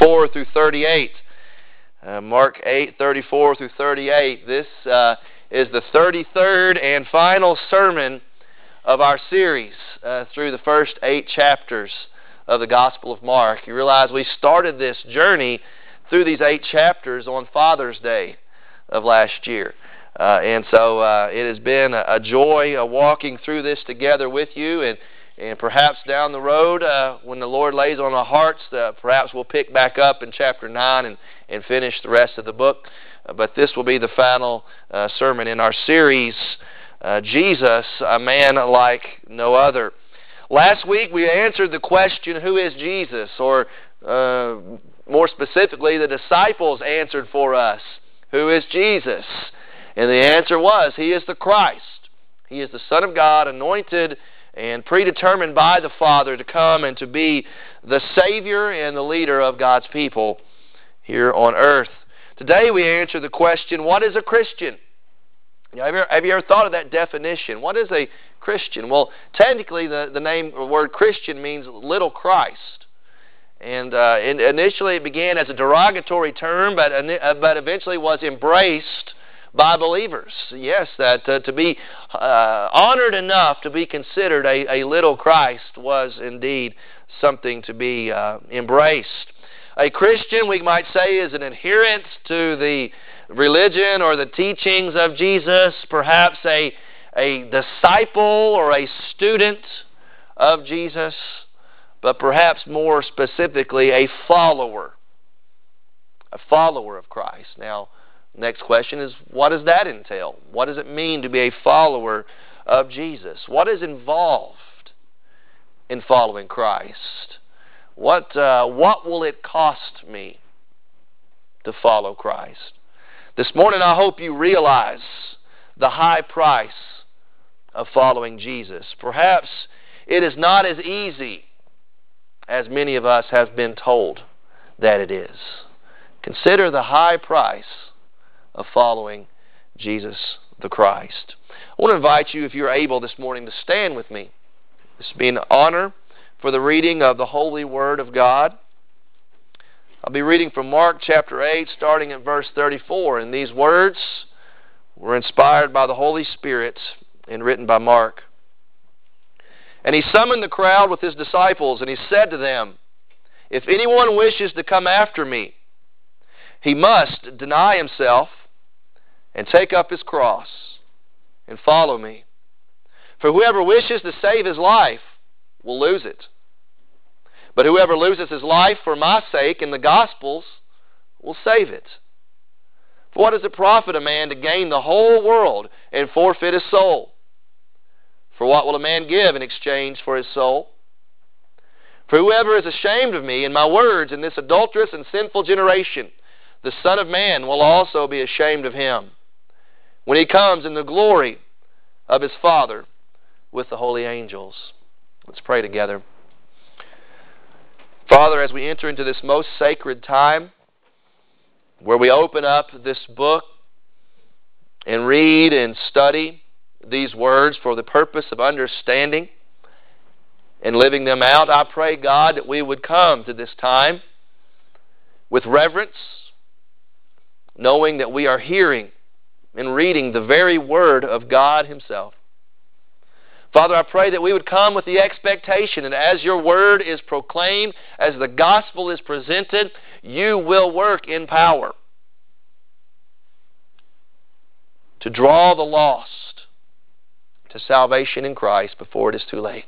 34 through 38. Uh, Mark 8, 34 through 38. This uh, is the 33rd and final sermon of our series uh, through the first eight chapters of the Gospel of Mark. You realize we started this journey through these eight chapters on Father's Day of last year. Uh, and so uh, it has been a, joy uh, walking through this together with you. And and perhaps down the road, uh, when the Lord lays on our hearts, uh, perhaps we'll pick back up in chapter 9 and, and finish the rest of the book. Uh, but this will be the final uh, sermon in our series, uh, Jesus, a man like no other. Last week we answered the question, Who is Jesus? Or uh, more specifically, the disciples answered for us, Who is Jesus? And the answer was, He is the Christ. He is the Son of God, anointed and predetermined by the Father to come and to be the Savior and the leader of God's people here on earth. Today we answer the question what is a Christian? have, you ever, have you ever thought of that definition? What is a Christian? Well, technically, the, the name the word Christian means little Christ. And uh, initially, it began as a derogatory term, but, uh, but eventually was embraced by believers. Yes, that uh, to be uh, honored enough to be considered a, a little Christ was indeed something to be uh, embraced. A Christian, we might say, is an adherent to the religion or the teachings of Jesus, perhaps a, a disciple or a student of Jesus, but perhaps more specifically, a follower. A follower of Christ. Now, Next question is what does that entail? What does it mean to be a follower of Jesus? What is involved in following Christ? What, uh, what will it cost me to follow Christ? This morning, I hope you realize the high price of following Jesus. Perhaps it is not as easy as many of us have been told that it is. Consider the high price of following Jesus the Christ. I want to invite you, if you're able this morning, to stand with me. This will be an honor for the reading of the Holy Word of God. I'll be reading from Mark chapter 8, starting at verse 34. And these words were inspired by the Holy Spirit and written by Mark. And he summoned the crowd with his disciples, and he said to them, If anyone wishes to come after me, he must deny himself and take up his cross and follow me. For whoever wishes to save his life will lose it. But whoever loses his life for my sake and the gospel's will save it. For what does it profit a man to gain the whole world and forfeit his soul? For what will a man give in exchange for his soul? For whoever is ashamed of me and my words in this adulterous and sinful generation, the Son of Man will also be ashamed of him when he comes in the glory of his Father with the holy angels. Let's pray together. Father, as we enter into this most sacred time where we open up this book and read and study these words for the purpose of understanding and living them out, I pray, God, that we would come to this time with reverence, knowing that we are hearing and reading the very Word of God Himself. Father, I pray that we would come with the expectation that as your Word is proclaimed, as the gospel is presented, you will work in power to draw the lost to salvation in Christ before it is too late.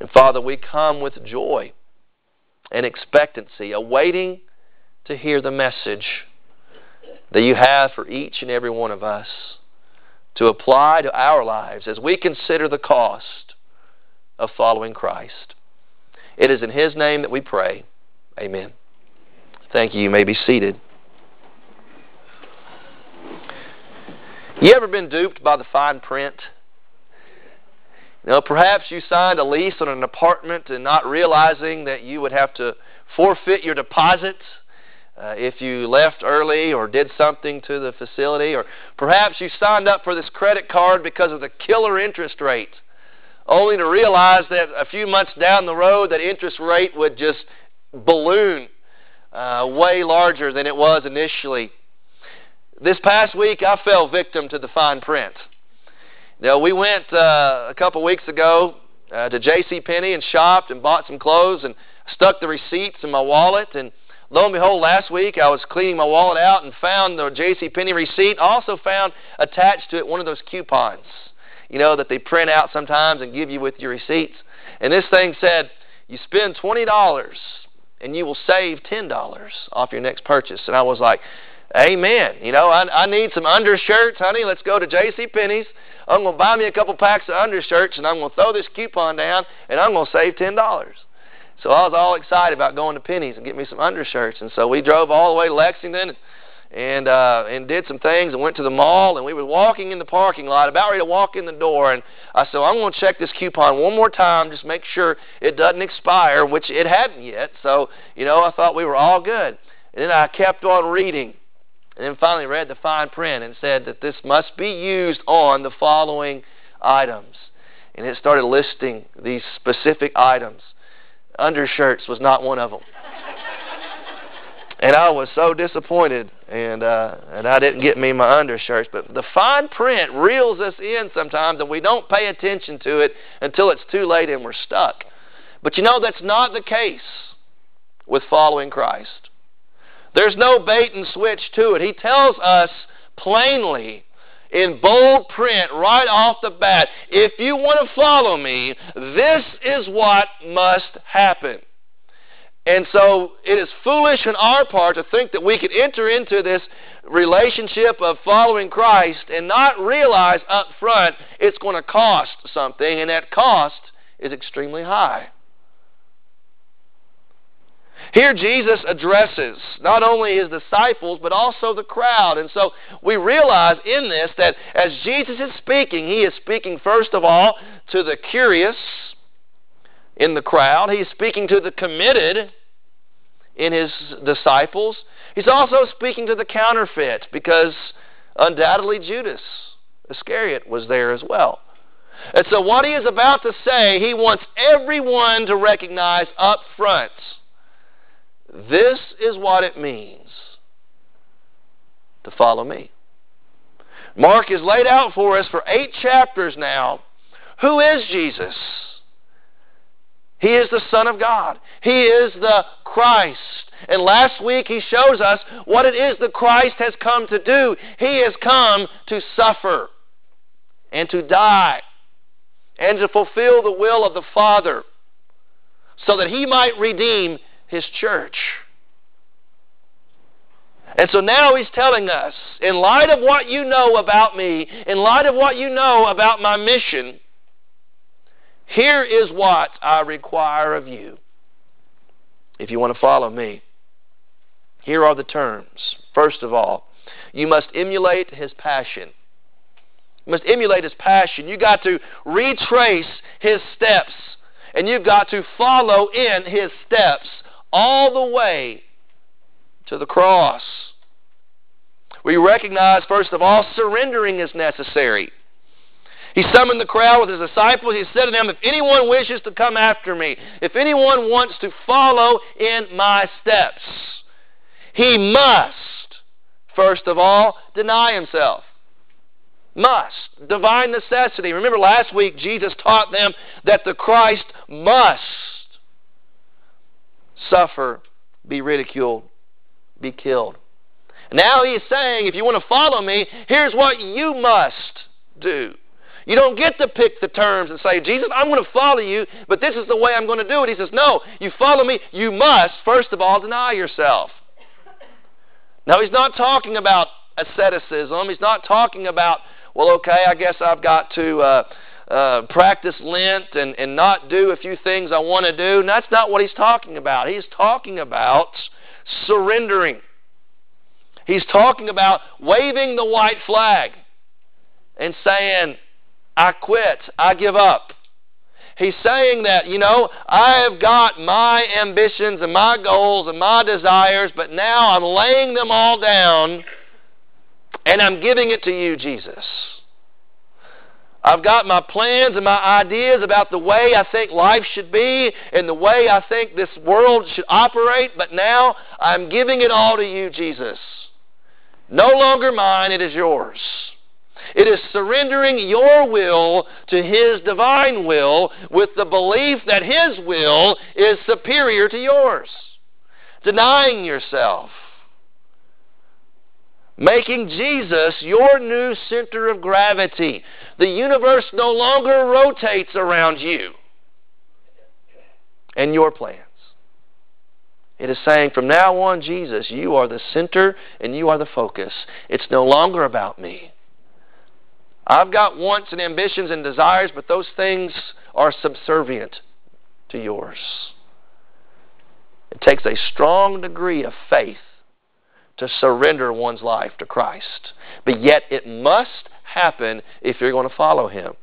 And Father, we come with joy and expectancy, awaiting to hear the message that you have for each and every one of us to apply to our lives as we consider the cost of following Christ. It is in His name that we pray. Amen. Thank you. You may be seated. You ever been duped by the fine print? Know, perhaps you signed a lease on an apartment and not realizing that you would have to forfeit your deposit uh, if you left early or did something to the facility, or perhaps you signed up for this credit card because of the killer interest rate, only to realize that a few months down the road that interest rate would just balloon uh, way larger than it was initially. This past week, I fell victim to the fine print. Now, we went uh, a couple weeks ago uh, to J.C. Penney and shopped and bought some clothes and stuck the receipts in my wallet. And lo and behold, last week I was cleaning my wallet out and found the J.C. Penney receipt. Also found attached to it one of those coupons, you know, that they print out sometimes and give you with your receipts. And this thing said, "You spend twenty dollars and you will save ten dollars off your next purchase." And I was like, Amen. You know, I, I need some undershirts, honey. Let's go to J.C. Penney's. I'm to buy me a couple packs of undershirts, and I'm to throw this coupon down, and I'm to save ten dollars. So I was all excited about going to Penney's and get me some undershirts. And so we drove all the way to Lexington and uh, and did some things and went to the mall. And we were walking in the parking lot, about ready to walk in the door. And I said, I'm going to check this coupon one more time, just make sure it doesn't expire, which it hadn't yet. So you know, I thought we were all good. And then I kept on reading and then finally read the fine print and said that this must be used on the following items. And it started listing these specific items. Undershirts was not one of them. and I was so disappointed, and uh, and I didn't get me my undershirts. But the fine print reels us in sometimes, and we don't pay attention to it until it's too late and we're stuck. But you know that's not the case with following Christ. There's no bait and switch to it. He tells us plainly in bold print right off the bat if you want to follow me, this is what must happen. And so it is foolish on our part to think that we could enter into this relationship of following Christ and not realize up front it's going to cost something, and that cost is extremely high. Here, Jesus addresses not only his disciples, but also the crowd. And so we realize in this that as Jesus is speaking, he is speaking first of all to the curious in the crowd, he's speaking to the committed in his disciples. He's also speaking to the counterfeit because undoubtedly Judas Iscariot was there as well. And so, what he is about to say, he wants everyone to recognize up front. This is what it means to follow me. Mark has laid out for us for eight chapters now who is Jesus? He is the Son of God. He is the Christ. And last week he shows us what it is that Christ has come to do. He has come to suffer and to die and to fulfill the will of the Father so that he might redeem his church. And so now he's telling us, in light of what you know about me, in light of what you know about my mission, here is what I require of you if you want to follow me. Here are the terms. First of all, you must emulate his passion. You must emulate his passion. You've got to retrace his steps, and you've got to follow in his steps all the way to the cross. We recognize, first of all, surrendering is necessary. He summoned the crowd with his disciples. He said to them, If anyone wishes to come after me, if anyone wants to follow in my steps, he must, first of all, deny himself. Must. Divine necessity. Remember last week Jesus taught them that the Christ must suffer, be ridiculed, be killed. Now he's saying, if you want to follow me, here's what you must do. You don't get to pick the terms and say, Jesus, I'm going to follow you, but this is the way I'm going to do it. He says, No, you follow me, you must, first of all, deny yourself. Now, he's not talking about asceticism. He's not talking about, well, okay, I guess I've got to. Uh, uh, practice Lent and, and not do a few things I want to do. And that's not what he's talking about. He's talking about surrendering. He's talking about waving the white flag and saying, I quit, I give up. He's saying that, you know, I have got my ambitions and my goals and my desires, but now I'm laying them all down and I'm giving it to you, Jesus. I've got my plans and my ideas about the way I think life should be and the way I think this world should operate, but now I'm giving it all to you, Jesus. No longer mine, it is yours. It is surrendering your will to His divine will with the belief that His will is superior to yours. Denying yourself. Making Jesus your new center of gravity. The universe no longer rotates around you and your plans. It is saying, from now on, Jesus, you are the center and you are the focus. It's no longer about me. I've got wants and ambitions and desires, but those things are subservient to yours. It takes a strong degree of faith to surrender one's life to Christ. But yet, it must happen if you're going to follow Him.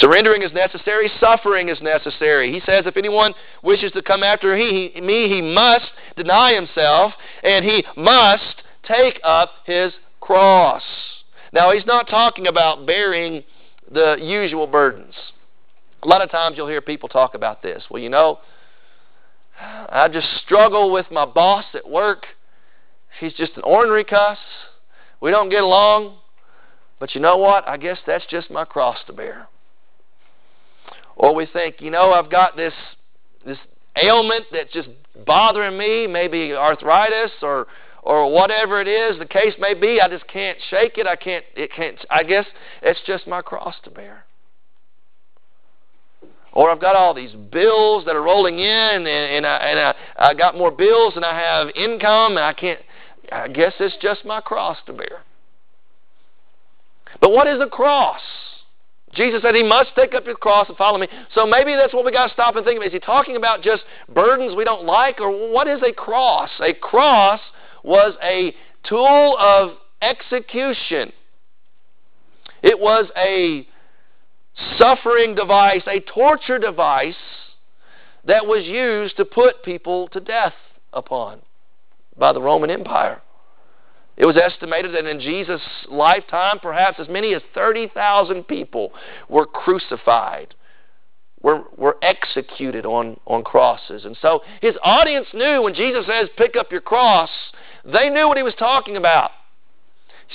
Surrendering is necessary, suffering is necessary. He says, if anyone wishes to come after he, me, he must deny himself, and he must take up his cross. Now, he's not talking about bearing the usual burdens. A lot of times you'll hear people talk about this. Well, you know, I just struggle with my boss at work. He's just an ornery cuss. We don't get along. But you know what? I guess that's just my cross to bear. Or we think, you know, I've got this this ailment that's just bothering me, maybe arthritis or or whatever it is the case may be. I just can't shake it. I can't. It can't. I guess it's just my cross to bear. Or I've got all these bills that are rolling in, and, and, I, and I, I got more bills than I have income, and I can't. I guess it's just my cross to bear. But what is a cross? Jesus said he must take up his cross and follow me. So maybe that's what we got to stop and think about. Is he talking about just burdens we don't like, or what is a cross? A cross was a tool of execution. It was a suffering device, a torture device that was used to put people to death upon by the Roman Empire. It was estimated that in Jesus' lifetime, perhaps as many as 30,000 people were crucified, were, were executed on, on crosses. And so his audience knew when Jesus says, Pick up your cross, they knew what he was talking about.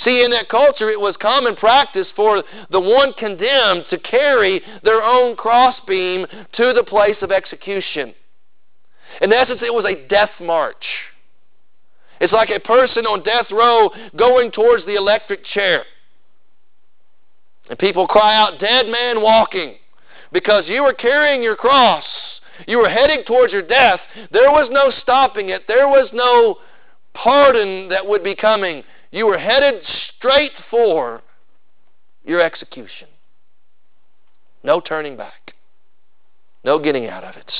See, in that culture, it was common practice for the one condemned to carry their own crossbeam to the place of execution. In essence, it was a death march. It's like a person on death row going towards the electric chair. And people cry out, Dead man walking. Because you were carrying your cross. You were heading towards your death. There was no stopping it. There was no pardon that would be coming. You were headed straight for your execution. No turning back. No getting out of it.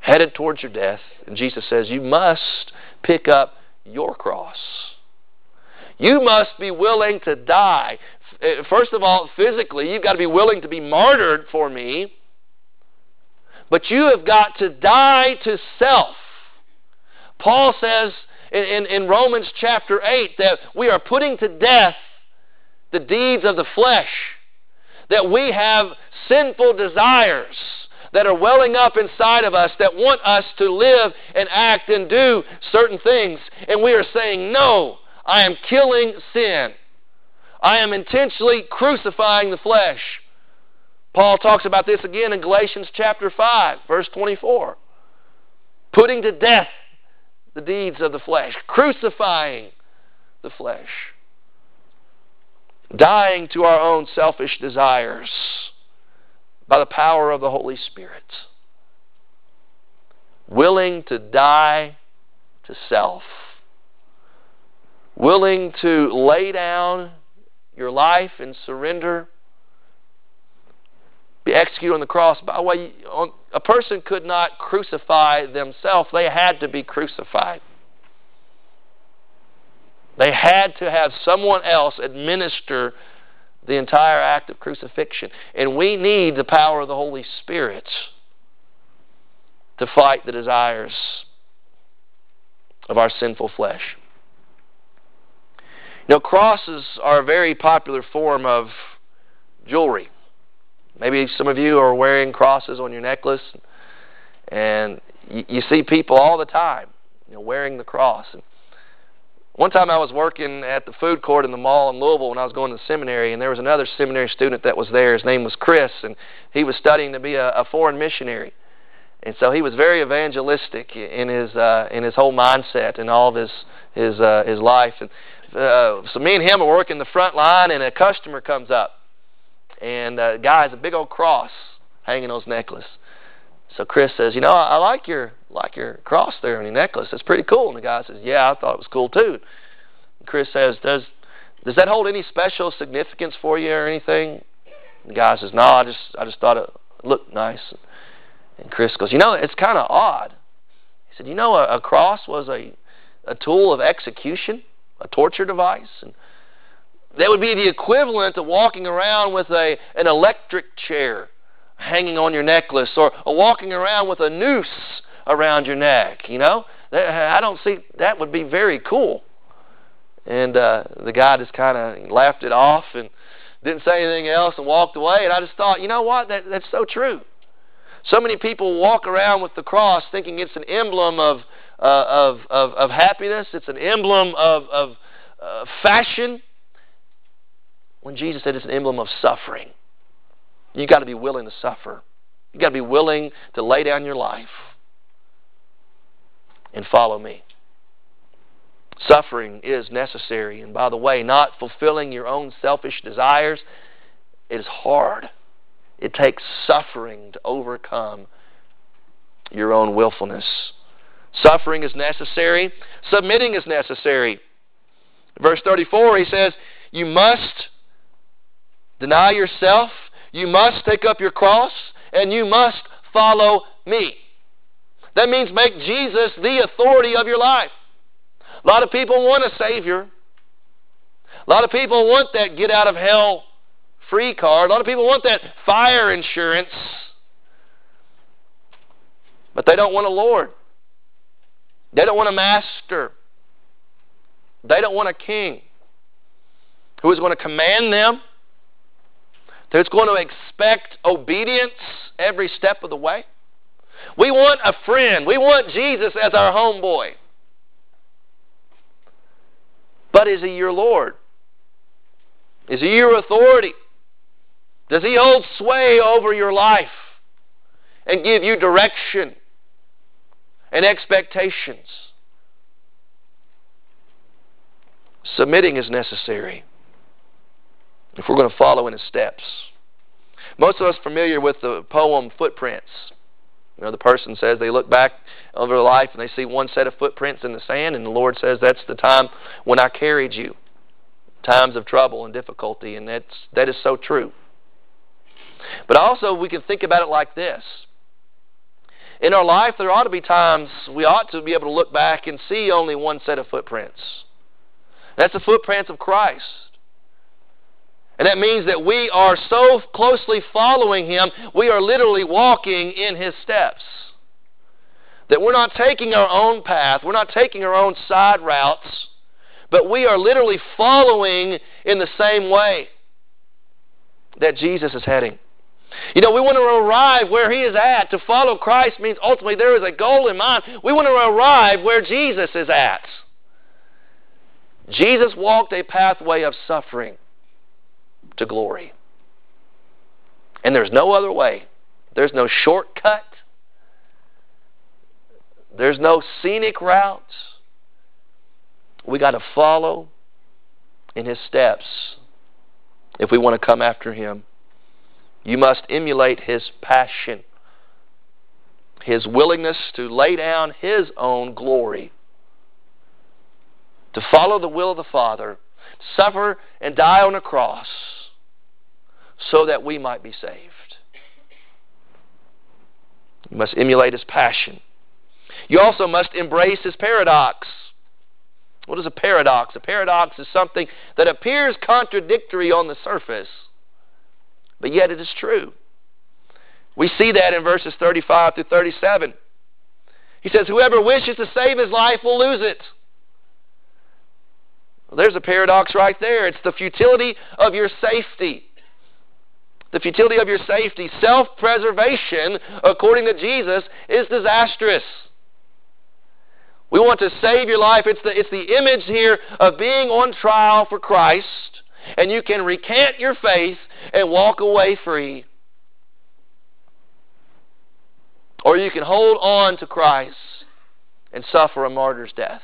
Headed towards your death. And Jesus says, You must pick up your cross. You must be willing to die. Uh, first of all, physically, you've got to be willing to be martyred for me. But you have got to die to self. Paul says in, in, in, Romans chapter 8 that we are putting to death the deeds of the flesh, that we have sinful desires that are welling up inside of us that want us to live and act and do certain things. And we are saying, No, I am killing sin. I am intentionally crucifying the flesh. Paul talks about this again in Galatians chapter 5, verse 24. Putting to death the deeds of the flesh, crucifying the flesh, dying to our own selfish desires by the power of the Holy Spirit. Willing to die to self. Willing to lay down your life and surrender. Be executed on the cross. By the way, a person could not crucify themselves, they had to be crucified. They had to have someone else administer the entire act of crucifixion. And we need the power of the Holy Spirit to fight the desires of our sinful flesh. Now, crosses are a very popular form of jewelry. Maybe some of you are wearing crosses on your necklace, and you, see people all the time, you know, wearing the cross. And one time I was working at the food court in the mall in Louisville when I was going to seminary, and there was another seminary student that was there. His name was Chris, and he was studying to be a, a foreign missionary. And so he was very evangelistic in his uh, in his whole mindset and all of his his uh, his life. And uh, so me and him are working the front line, and a customer comes up, and uh, guy has a big old cross hanging on his necklace. So Chris says, "You know, I, I like your like your cross there on your necklace. It's pretty cool." And the guy says, "Yeah, I thought it was cool too." And Chris says, "Does does that hold any special significance for you or anything?" And the guy says, "No, I just I just thought it looked nice." And Chris goes, You know, it's kind of odd. He said, You know, a, a cross was a, a tool of execution, a torture device. And that would be the equivalent of walking around with a, an electric chair hanging on your necklace or, or walking around with a noose around your neck. You know, I don't see that would be very cool. And uh, the guy just kind of laughed it off and didn't say anything else and walked away. And I just thought, you know what? That, that's so true. So many people walk around with the cross thinking it's an emblem of, uh, of, of, of, happiness, it's an emblem of, of uh, fashion, when Jesus said it's an emblem of suffering. You've got to be willing to suffer. You've got to be willing to lay down your life and follow me. Suffering is necessary. And by the way, not fulfilling your own selfish desires is hard. It takes suffering to overcome your own willfulness. Suffering is necessary, submitting is necessary. Verse 34, he says, You must deny yourself, you must take up your cross, and you must follow me. That means make Jesus the authority of your life. A lot of people want a Savior. A lot of people want that get out of hell free card. A lot of people want that fire insurance, but they don't want a Lord. They don't want a master. They don't want a king who is going to command them, who's going to expect obedience every step of the way. We want a friend. We want Jesus as our homeboy. But is he your Lord? Is he your authority? Does He hold sway over your life and give you direction and expectations? Submitting is necessary if we're going to follow in His steps. Most of us familiar with the poem Footprints. You know, the person says they look back over their life and they see one set of footprints in the sand, and the Lord says, That's the time when I carried you. Times of trouble and difficulty, and that's, that is so true. But also, we can think about it like this. In our life, there ought to be times we ought to be able to look back and see only one set of footprints. That's the footprints of Christ. And that means that we are so closely following Him, we are literally walking in His steps. That we're not taking our own path, we're not taking our own side routes, but we are literally following in the same way that Jesus is heading. You know, we want to arrive where He is at. To follow Christ means ultimately there is a goal in mind. We want to arrive where Jesus is at. Jesus walked a pathway of suffering to glory. And there's no other way. There's no shortcut. There's no scenic routes. We got to follow in his steps if we want to come after him. You must emulate his passion, his willingness to lay down his own glory, to follow the will of the Father, suffer and die on a cross so that we might be saved. You must emulate his passion. You also must embrace his paradox. What is a paradox? A paradox is something that appears contradictory on the surface but yet it is true. We see that in verses 35 through 37. He says, Whoever wishes to save his life will lose it. Well, there's a paradox right there. It's the futility of your safety. The futility of your safety. Self preservation, according to Jesus, is disastrous. We want to save your life. It's the, it's the image here of being on trial for Christ, and you can recant your faith and walk away free. Or you can hold on to Christ and suffer a martyr's death.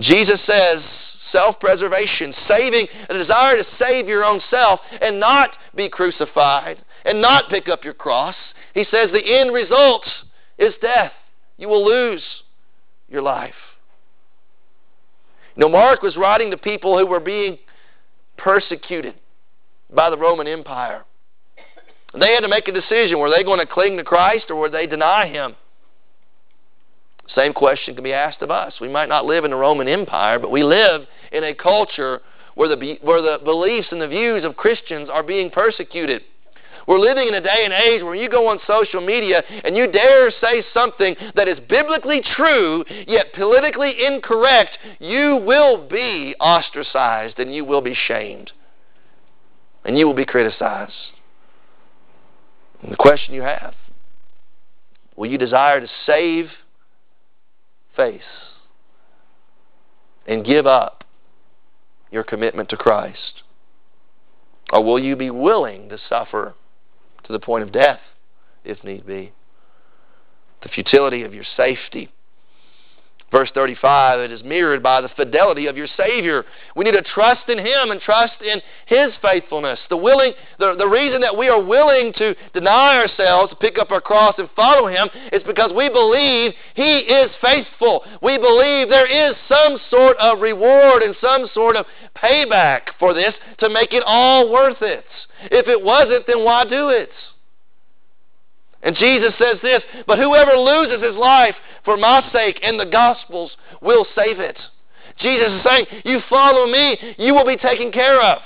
Jesus says self preservation, saving a desire to save your own self and not be crucified and not pick up your cross. He says the end result is death. You will lose your life. Now, Mark was writing to people who were being persecuted by the Roman Empire. They had to make a decision. Were they going to cling to Christ or would they deny Him? Same question can be asked of us. We might not live in the Roman Empire, but we live in a culture where the, where the beliefs and the views of Christians are being persecuted. We're living in a day and age where you go on social media and you dare say something that is biblically true yet politically incorrect, you will be ostracized and you will be shamed. And you will be criticized. And the question you have will you desire to save face and give up your commitment to Christ? Or will you be willing to suffer to the point of death, if need be? The futility of your safety Verse 35, it is mirrored by the fidelity of your Savior. We need to trust in Him and trust in His faithfulness. The, willing, the, the reason that we are willing to deny ourselves, pick up our cross and follow Him, is because we believe He is faithful. We believe there is some sort of reward and some sort of payback for this to make it all worth it. If it wasn't, then why do it? And Jesus says this, but whoever loses his life for my sake and the gospel's will save it. Jesus is saying, you follow me, you will be taken care of.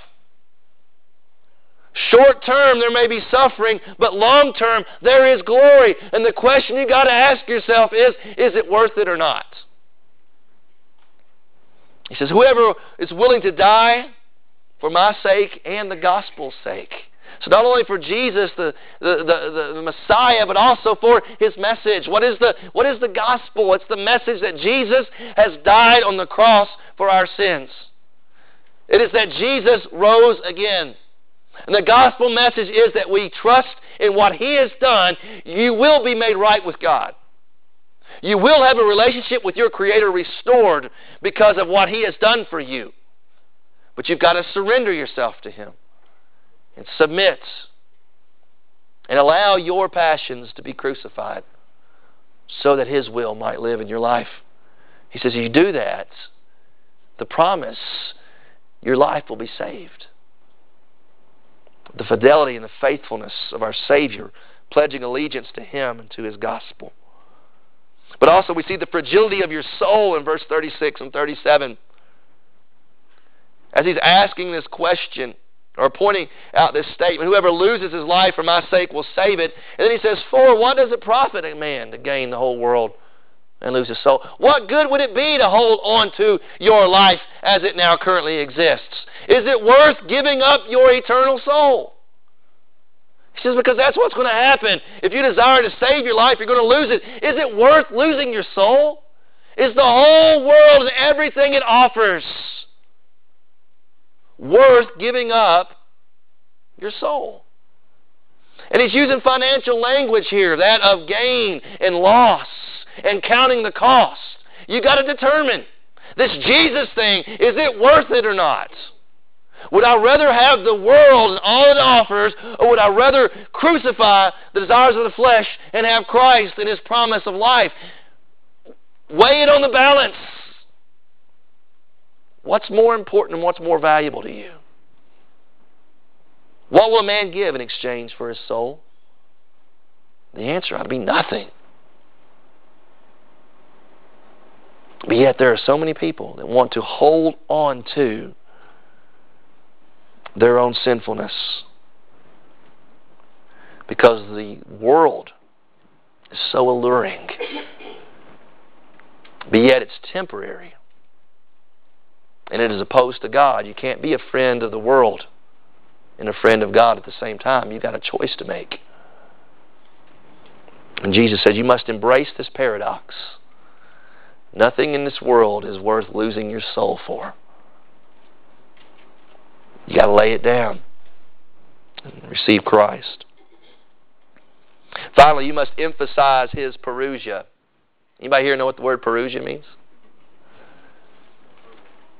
Short term, there may be suffering, but long term, there is glory. And the question you've got to ask yourself is, is it worth it or not? He says, whoever is willing to die for my sake and the gospel's sake so not only for Jesus, the, the, the, the, Messiah, but also for his message. What is, the, what is the gospel? It's the message that Jesus has died on the cross for our sins. It is that Jesus rose again. And the gospel message is that we trust in what he has done. You will be made right with God. You will have a relationship with your Creator restored because of what He has done for you. But you've got to surrender yourself to Him and submit and allow your passions to be crucified so that His will might live in your life. He says, if you do that, the promise, your life will be saved. The fidelity and the faithfulness of our Savior, pledging allegiance to Him and to His gospel. But also, we see the fragility of your soul in verse 36 and 37. As he's asking this question, or pointing out this statement whoever loses his life for my sake will save it. And then he says for what does it profit a man to gain the whole world and lose his soul? What good would it be to hold on to your life as it now currently exists? Is it worth giving up your eternal soul? He says because that's what's going to happen. If you desire to save your life you're going to lose it. Is it worth losing your soul? Is the whole world and everything it offers worth giving up your soul. And he's using financial language here, that of gain and loss and counting the cost. You got to determine this Jesus thing, is it worth it or not? Would I rather have the world and all it offers, or would I rather crucify the desires of the flesh and have Christ and His promise of life? Weigh it on the balance. What's more important and what's more valuable to you? What will a man give in exchange for his soul? The answer ought to be nothing. But yet, there are so many people that want to hold on to their own sinfulness because the world is so alluring. But yet, it's temporary. And it is opposed to God. You can't be a friend of the world and a friend of God at the same time. You've got a choice to make. And Jesus said, You must embrace this paradox. Nothing in this world is worth losing your soul for. You got to lay it down and receive Christ. Finally, you must emphasize his parousia. Anybody here know what the word parousia means?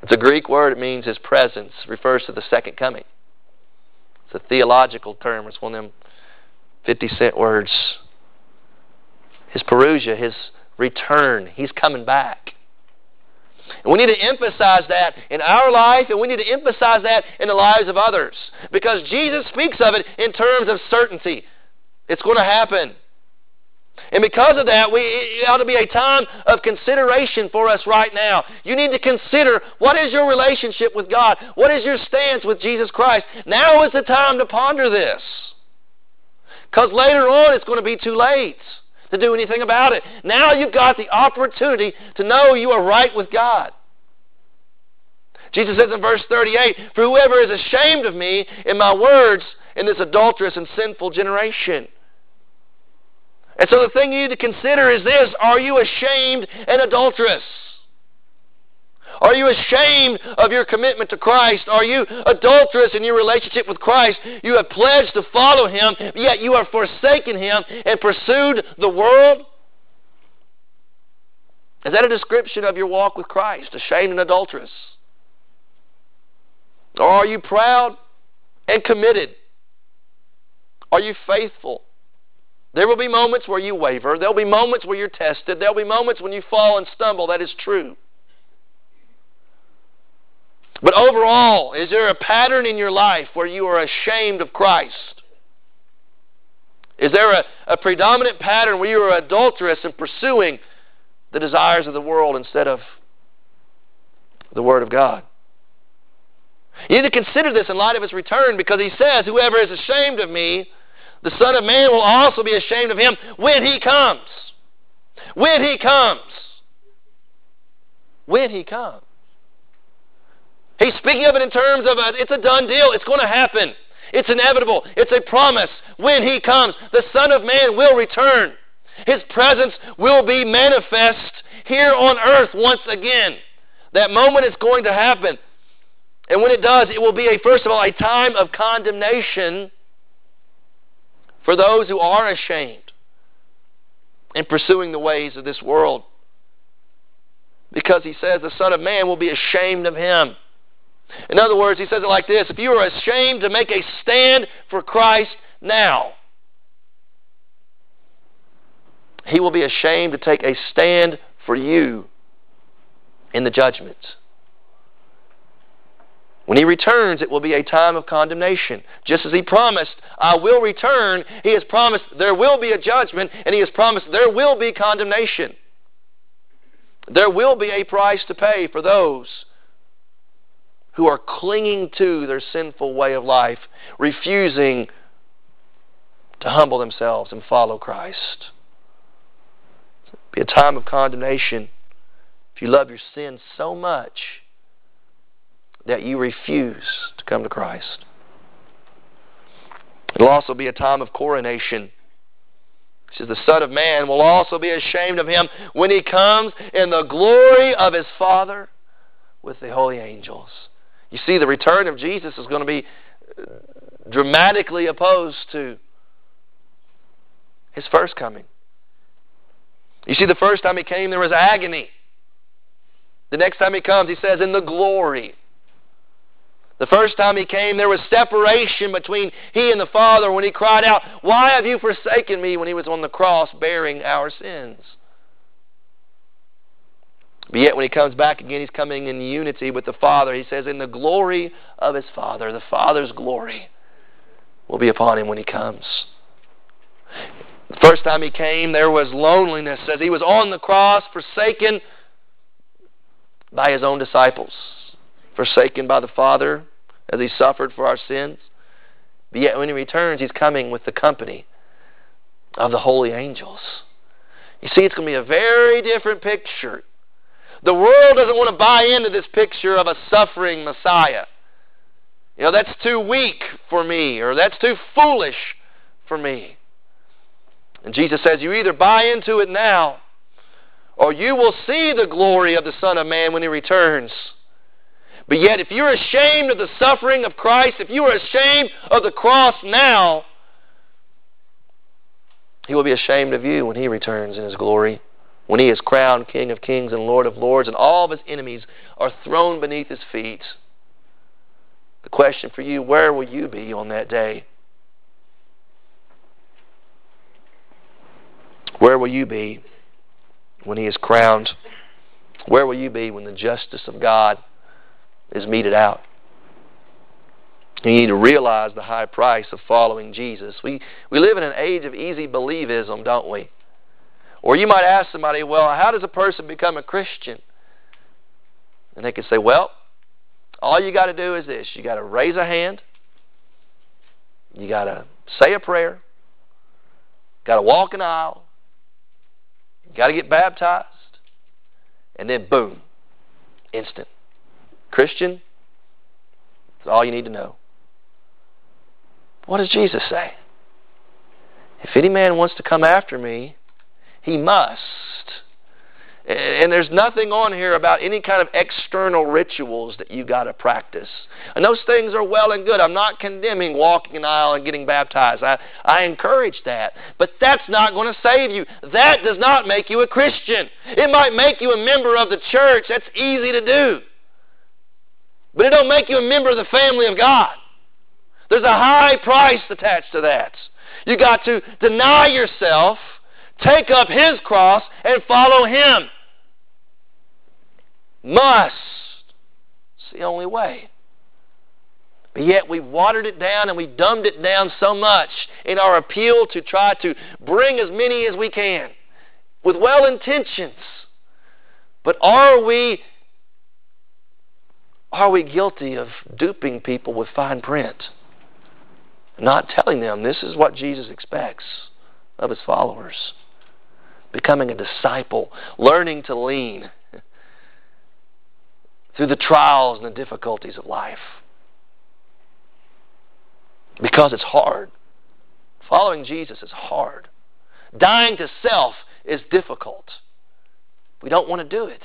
It's a Greek word. It means his presence. It refers to the second coming. It's a theological term. It's one of them 50 cent words. His parousia, his return. He's coming back. And we need to emphasize that in our life, and we need to emphasize that in the lives of others. Because Jesus speaks of it in terms of certainty. It's going to happen. And because of that, we, it ought to be a time of consideration for us right now. You need to consider what is your relationship with God? What is your stance with Jesus Christ? Now is the time to ponder this. Because later on, it's going to be too late to do anything about it. Now you've got the opportunity to know you are right with God. Jesus says in verse 38 For whoever is ashamed of me and my words in this adulterous and sinful generation. And so the thing you need to consider is this Are you ashamed and adulterous? Are you ashamed of your commitment to Christ? Are you adulterous in your relationship with Christ? You have pledged to follow Him, yet you have forsaken Him and pursued the world? Is that a description of your walk with Christ, ashamed and adulterous? Or are you proud and committed? Are you faithful? There will be moments where you waver. There will be moments where you're tested. There will be moments when you fall and stumble. That is true. But overall, is there a pattern in your life where you are ashamed of Christ? Is there a, a predominant pattern where you are adulterous and pursuing the desires of the world instead of the Word of God? You need to consider this in light of His return because He says, Whoever is ashamed of me, the Son of Man will also be ashamed of him when He comes. When He comes. When He comes. He's speaking of it in terms of a, it's a done deal. It's going to happen. It's inevitable. It's a promise. When He comes, the Son of Man will return. His presence will be manifest here on earth once again. That moment is going to happen. And when it does, it will be a first of all a time of condemnation for those who are ashamed in pursuing the ways of this world. Because he says the Son of Man will be ashamed of him. In other words, he says it like this If you are ashamed to make a stand for Christ now, he will be ashamed to take a stand for you in the judgment. When he returns, it will be a time of condemnation. Just as he promised, I will return, he has promised there will be a judgment, and he has promised there will be condemnation. There will be a price to pay for those who are clinging to their sinful way of life, refusing to humble themselves and follow Christ. It'll be a time of condemnation if you love your sin so much that you refuse to come to Christ. It'll also be a time of coronation. He says, The Son of Man will also be ashamed of him when he comes in the glory of his Father with the holy angels. You see, the return of Jesus is going to be uh, dramatically opposed to his first coming. You see, the first time he came, there was agony. The next time he comes, he says, in the glory. The first time he came, there was separation between he and the Father when he cried out, Why have you forsaken me? when he was on the cross bearing our sins. But yet, when he comes back again, he's coming in unity with the Father. He says, In the glory of his Father, the Father's glory will be upon him when he comes. The first time he came, there was loneliness as he was on the cross, forsaken by his own disciples, forsaken by the Father as he suffered for our sins. But yet, when he returns, he's coming with the company of the holy angels. You see, it's going to be a very different picture The world doesn't want to buy into this picture of a suffering Messiah. You know, that's too weak for me, or that's too foolish for me. And Jesus says, You either buy into it now, or you will see the glory of the Son of Man when He returns. But yet, if you're ashamed of the suffering of Christ, if you are ashamed of the cross now, He will be ashamed of you when He returns in His glory, when He is crowned King of kings and Lord of lords, and all of His enemies are thrown beneath His feet. The question for you where will you be on that day? Where will you be when He is crowned? Where will you be when the justice of God is meted out? You need to realize the high price of following Jesus. We, we live in an age of easy believism, don't we? Or you might ask somebody, well, how does a person become a Christian? And they can say, well, all you got to do is this you got to raise a hand, you got to say a prayer, got to walk an aisle, got to get baptized, and then boom, instant. Christian, that's all you need to know. What does Jesus say? If any man wants to come after me, he must and there's nothing on here about any kind of external rituals that you got to practice. And those things are well and good. I'm not condemning walking an aisle and getting baptized. I, I encourage that. But that's not going to save you. That does not make you a Christian. It might make you a member of the church. That's easy to do. But it don't make you a member of the family of God. There's a high price attached to that. You got to deny yourself take up his cross and follow him. Must. It's the only way. But yet we've watered it down and we've dumbed it down so much in our appeal to try to bring as many as we can with well intentions. But are we are we guilty of duping people with fine print? Not telling them this is what Jesus expects of his followers becoming a disciple, learning to lean through the trials and the difficulties of life. Because it's hard. Following Jesus is hard. Dying to self is difficult. We don't want to do it.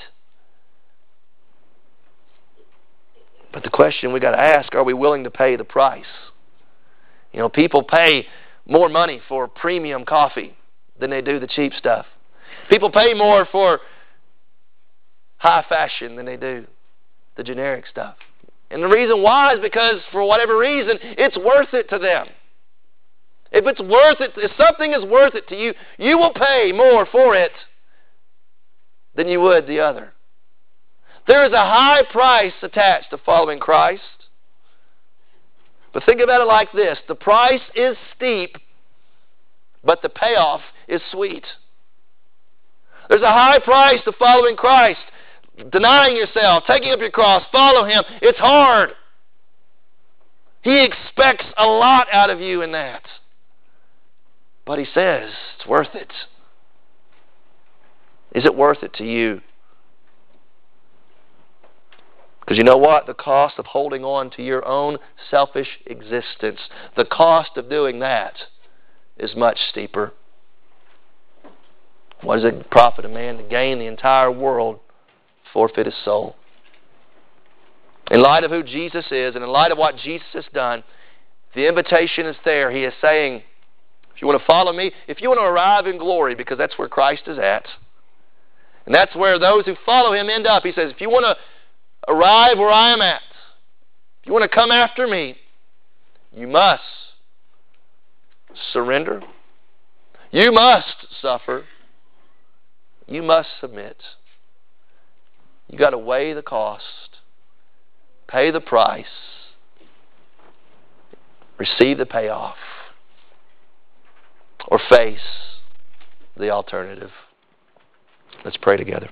But the question we got to ask are we willing to pay the price? You know, people pay more money for premium coffee than they do the cheap stuff. People pay more for high fashion than they do the generic stuff. And the reason why is because, for whatever reason, it's worth it to them. If it's worth it, if something is worth it to you, you will pay more for it than you would the other. There is a high price attached to following Christ. But think about it like this the price is steep, but the payoff is sweet. There's a high price to following Christ. Denying yourself, taking up your cross, follow Him. It's hard. He expects a lot out of you in that. But He says it's worth it. Is it worth it to you? Because you know what? The cost of holding on to your own selfish existence, the cost of doing that is much steeper. What does it profit a man to gain the entire world, forfeit his soul? In light of who Jesus is and in light of what Jesus has done, the invitation is there. He is saying, if you want to follow me, if you want to arrive in glory, because that's where Christ is at, and that's where those who follow him end up. He says, if you want to arrive where I am at, if you want to come after me, you must surrender. You must suffer. You must submit. You got to weigh the cost, pay the price, receive the payoff, or face the alternative. Let's pray together.